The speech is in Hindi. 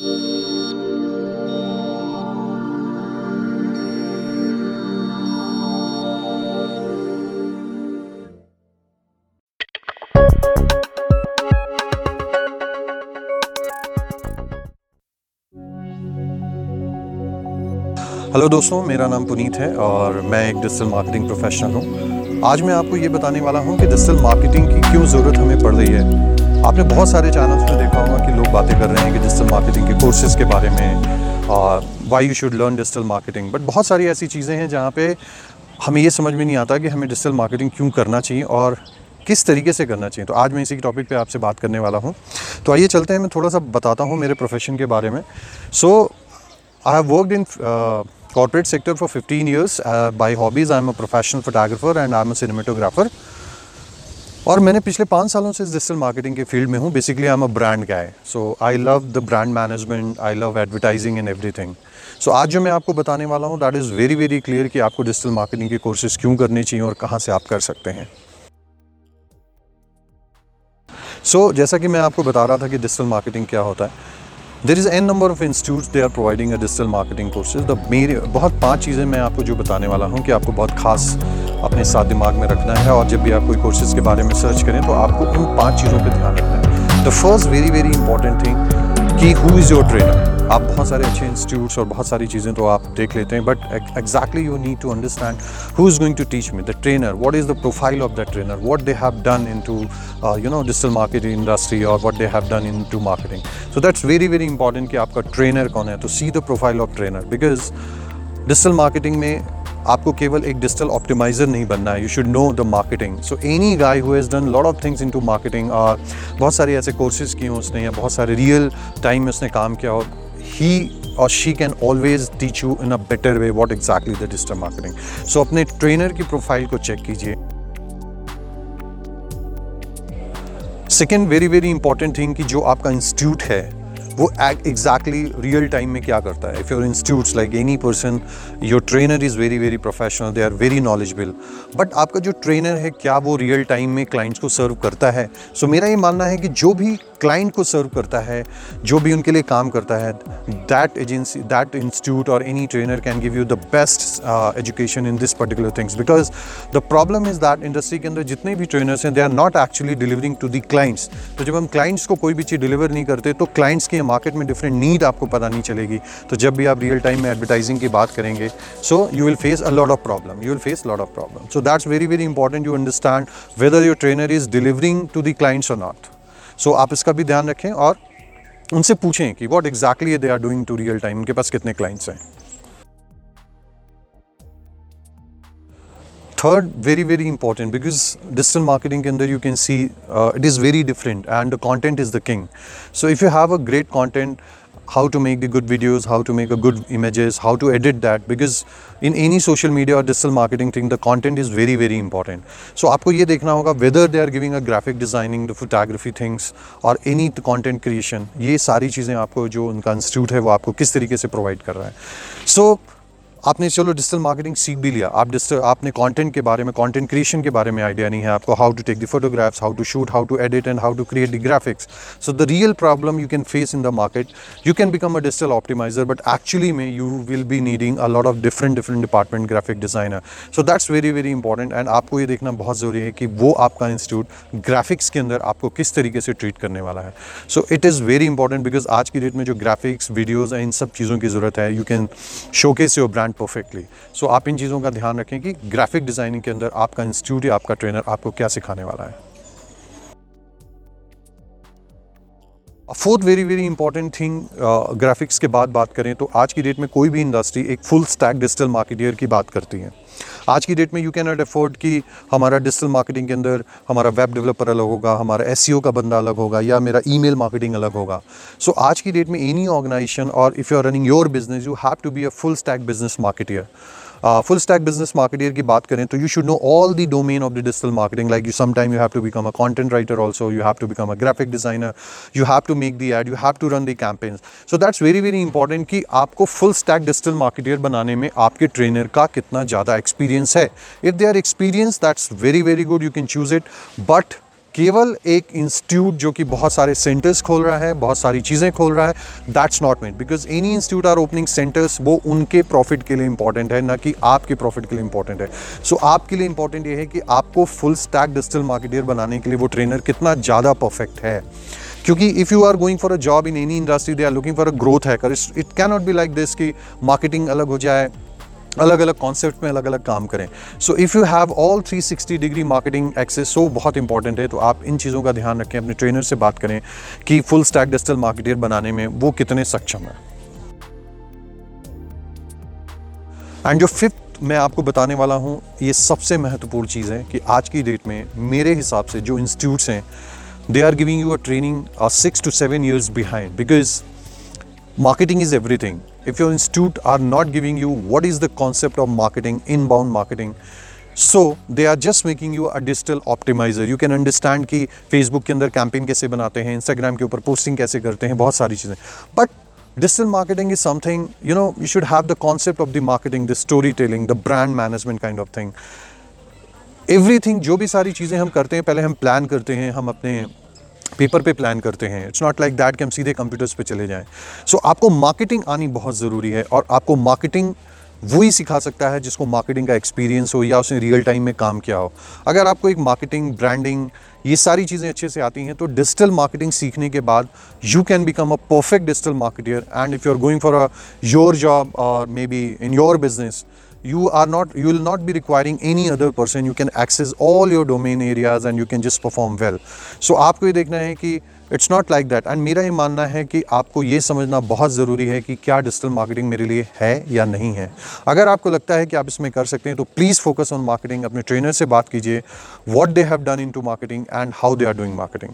हेलो दोस्तों, मेरा नाम पुनीत है और मैं एक डिजिटल मार्केटिंग प्रोफेशनल हूँ। आज मैं आपको ये बताने वाला हूँ कि डिजिटल मार्केटिंग की क्यों ज़रूरत हमें पड़ रही है। आपने बहुत सारे चैनल्स में देखा होगा कि लोग बातें कर रहे हैं कि डिजिटल मार्केटिंग के कोर्सेज़ के बारे में why you should learn digital marketing but बहुत सारी ऐसी चीज़ें हैं जहाँ पे हमें ये समझ में नहीं आता कि हमें डिजिटल मार्केटिंग क्यों करना चाहिए और किस तरीके से करना चाहिए तो आज मैं इसी के टॉपिक पे आपसे बात करने वाला हूँ तो आइए चलते हैं मैं थोड़ा सा बताता हूँ मेरे प्रोफेशन के बारे में so I have worked in corporate sector for 15 years. Uh, by hobbies, I'm a professional photographer and I'm a cinematographer. और मैंने पिछले पाँच सालों से डिजिटल मार्केटिंग के फ़ील्ड में हूँ। Basically I am a brand guy so I love the brand management I love advertising and everything so आज जो मैं आपको बताने वाला हूँ that is very very clear कि आपको डिजिटल मार्केटिंग के कोर्सेज क्यों करने चाहिए और कहाँ से आप कर सकते हैं। सो so, जैसा कि मैं आपको बता रहा था कि डिजिटल मार्केटिंग क्या होता है there is an number of institute they are providing digital marketing courses the मेरे बहुत पाँच चीज़ें मैं आपको जो बताने वाला हूँ कि आपको बहुत खास अपने साथ दिमाग में रखना है और जब भी आप कोई कोर्सेज के बारे में सर्च करें तो आपको इन पाँच चीज़ों पर ध्यान रखना है। The first very very important thing कि हु इज़ योर ट्रेनर आप बहुत सारे अच्छे इंस्टीट्यूट्स और बहुत सारी चीज़ें तो आप देख लेते हैं but exactly you need to understand who is going to teach me the trainer what is the profile of the trainer what they have done into you know digital marketing industry और what they have done into marketing so that's very very important कि आपका ट्रेनर कौन है? तो see the profile of trainer because digital marketing में आपको केवल एक डिजिटल ऑप्टिमाइजर नहीं बनना है। You should know the marketing so any guy who has done lot of things into marketing और बहुत सारे ऐसे कोर्सेज किए उसने या बहुत सारे रियल टाइम में उसने काम किया और ही और she can always teach you in a better way what exactly the digital marketing. So अपने ट्रेनर की प्रोफ़ाइल को चेक कीजिए। Second very very important thing कि जो आपका इंस्टीट्यूट है वो एग्जैक्टली रियल टाइम में क्या करता है? If your institutes like any person your trainer is very very professional they are very knowledgeable but आपका जो ट्रेनर है क्या वो रियल टाइम में क्लाइंट्स को सर्व करता है? सो so, मेरा ये मानना है कि जो भी क्लाइंट को सर्व करता है, जो भी उनके लिए काम करता है दैट एजेंसी दैट इंस्टीट्यूट और any trainer can give you the best education in this particular things because the problem is that industry के अंदर जितने भी ट्रेनर्स हैं they are not actually delivering to the clients तो जब हम क्लाइंट्स को कोई भी चीज़ डिलीवर नहीं करते तो क्लाइंट्स की मार्केट में डिफरेंट नीड आपको पता नहीं चलेगी। तो जब भी आप रियल टाइम में एडवर्टाइजिंग की बात करेंगे so you will face a lot of problem you will face lot of problem so that's very very important you understand whether your trainer is delivering to the clients और नॉट सो आप इसका भी ध्यान रखें और उनसे पूछें कि what exactly they are doing to real time उनके पास कितने क्लाइंट्स हैं? Third very very important because digital marketing के अंदर you can see it is very different and the content is the king so if you have a great content how to make the good videos, how to make a good images, how to edit that because in any social media or digital marketing thing, the content is very, very important. So आपको ये देखना होगा whether they are giving a graphic designing, the photography things or any content creation, ये सारी चीज़ें आपको जो उनका इंस्टीट्यूट है वो आपको किस तरीके से प्रोवाइड कर रहा है सो so, आपने चलो डिजिटल मार्केटिंग सीख भी लिया। आप डिजिटल आपने कंटेंट के बारे में कंटेंट क्रिएशन के बारे में आइडिया नहीं है आपको। How to take the photographs how to shoot how to edit and how to create the graphics so the real problem you can face in the market you can become a digital optimizer but actually में you will be needing a lot of different different department graphic designer so that's very very important and आपको ये देखना बहुत ज़रूरी है कि वो आपका इंस्टीट्यूट ग्राफिक्स के अंदर आपको किस तरीके से ट्रीट करने वाला है। So it is very important because आज की डेट में जो ग्राफिक्स वीडियोज़ इन सब चीज़ों की ज़रूरत है you can showcase your brand perfectly so आप इन चीज़ों का ध्यान रखें कि ग्राफिक डिज़ाइनिंग के अंदर आपका इंस्टीट्यूट या आपका ट्रेनर आपको क्या सिखाने वाला है। Fourth very very important thing graphics के बाद बात करें तो आज की डेट में कोई भी इंडस्ट्री एक फुल स्टैक डिजिटल मार्केटियर की बात करती है। आज की डेट में यू कैन नॉट अफोर्ड कि हमारा डिजिटल मार्केटिंग के अंदर हमारा वेब डेवलपर अलग होगा हमारा एस e का बंदा अलग होगा या मेरा ई मार्केटिंग अलग होगा। सो so, आज की डेट में एनी ऑर्गेनाइजेशन और if you are running your business you have to be a full stack business marketer full stack business marketer की बात करें तो you should know all the domain of the digital marketing like you some time you have to become a content writer also you have to become a graphic designer you have to make the ad you have to run the campaigns so that's very very important कि आपको फुल स्टैक डिजिटल मार्केटियर बनाने में आपके ट्रेनर का कितना ज़्यादा एक्सपीरियंस है। If they are experience that's very very good you can choose it but केवल एक इंस्टीट्यूट जो कि बहुत सारे सेंटर्स खोल रहा है बहुत सारी चीज़ें खोल रहा है that's not meet because any institute are opening centres वो उनके प्रॉफिट के लिए इंपॉर्टेंट है ना कि आपके प्रॉफिट के लिए इंपॉर्टेंट है। सो so, आपके लिए इंपॉर्टेंट ये है कि आपको फुल स्टैक डिजिटल मार्केटियर बनाने के लिए वो ट्रेनर कितना ज़्यादा परफेक्ट है। क्योंकि if you are going for a job in any industry they are looking for a growth hacker it can not be like this कि मार्केटिंग अलग हो जाए अलग अलग कॉन्सेप्ट में अलग अलग काम करें। So if you have all 360 degree marketing access so बहुत इंपॉर्टेंट है तो आप इन चीज़ों का ध्यान रखें, अपने ट्रेनर से बात करें कि फुल स्टैक डिजिटल मार्केटियर बनाने में वो कितने सक्षम है। एंड जो फिफ्थ मैं आपको बताने वाला हूँ, ये सबसे महत्वपूर्ण चीज़ है कि आज की डेट में मेरे हिसाब से जो इंस्टीट्यूट्स हैं they are giving you a training six to seven years behind because marketing is everything if your institute are not giving you what is the concept of marketing inbound marketing so they are just making you a digital optimizer you can understand कि facebook के अंदर campaign कैसे बनाते हैं instagram के ऊपर posting कैसे करते हैं बहुत सारी चीज़ें but digital marketing is something you know you should have the concept of the marketing the storytelling the brand management kind of thing everything जो भी सारी चीज़ें हम करते हैं पहले हम प्लान करते हैं हम अपने पेपर पे प्लान करते हैं. इट्स नॉट लाइक दैट कि हम सीधे कंप्यूटर्स पे चले जाएँ. सो so, आपको मार्केटिंग आनी बहुत ज़रूरी है और आपको मार्केटिंग वही सिखा सकता है जिसको मार्केटिंग का एक्सपीरियंस हो या उसने रियल टाइम में काम किया हो. अगर आपको एक मार्केटिंग ब्रांडिंग ये सारी चीज़ें अच्छे से आती हैं तो डिजिटल मार्केटिंग सीखने के बाद you can become a perfect digital marketer and if you are going for a your job और may be in your business you are not, you will not be requiring any other person. You can access all your domain areas and you can just perform well. So आपको ये देखना है कि it's not like that and मेरा ये मानना है कि आपको ये समझना बहुत ज़रूरी है कि क्या डिजिटल मार्केटिंग मेरे लिए है या नहीं है। अगर आपको लगता है कि आप इसमें कर सकते हैं तो प्लीज़ फोकस ऑन मार्केटिंग अपने ट्रेनर से बात कीजिए what they have done into marketing and how they are doing marketing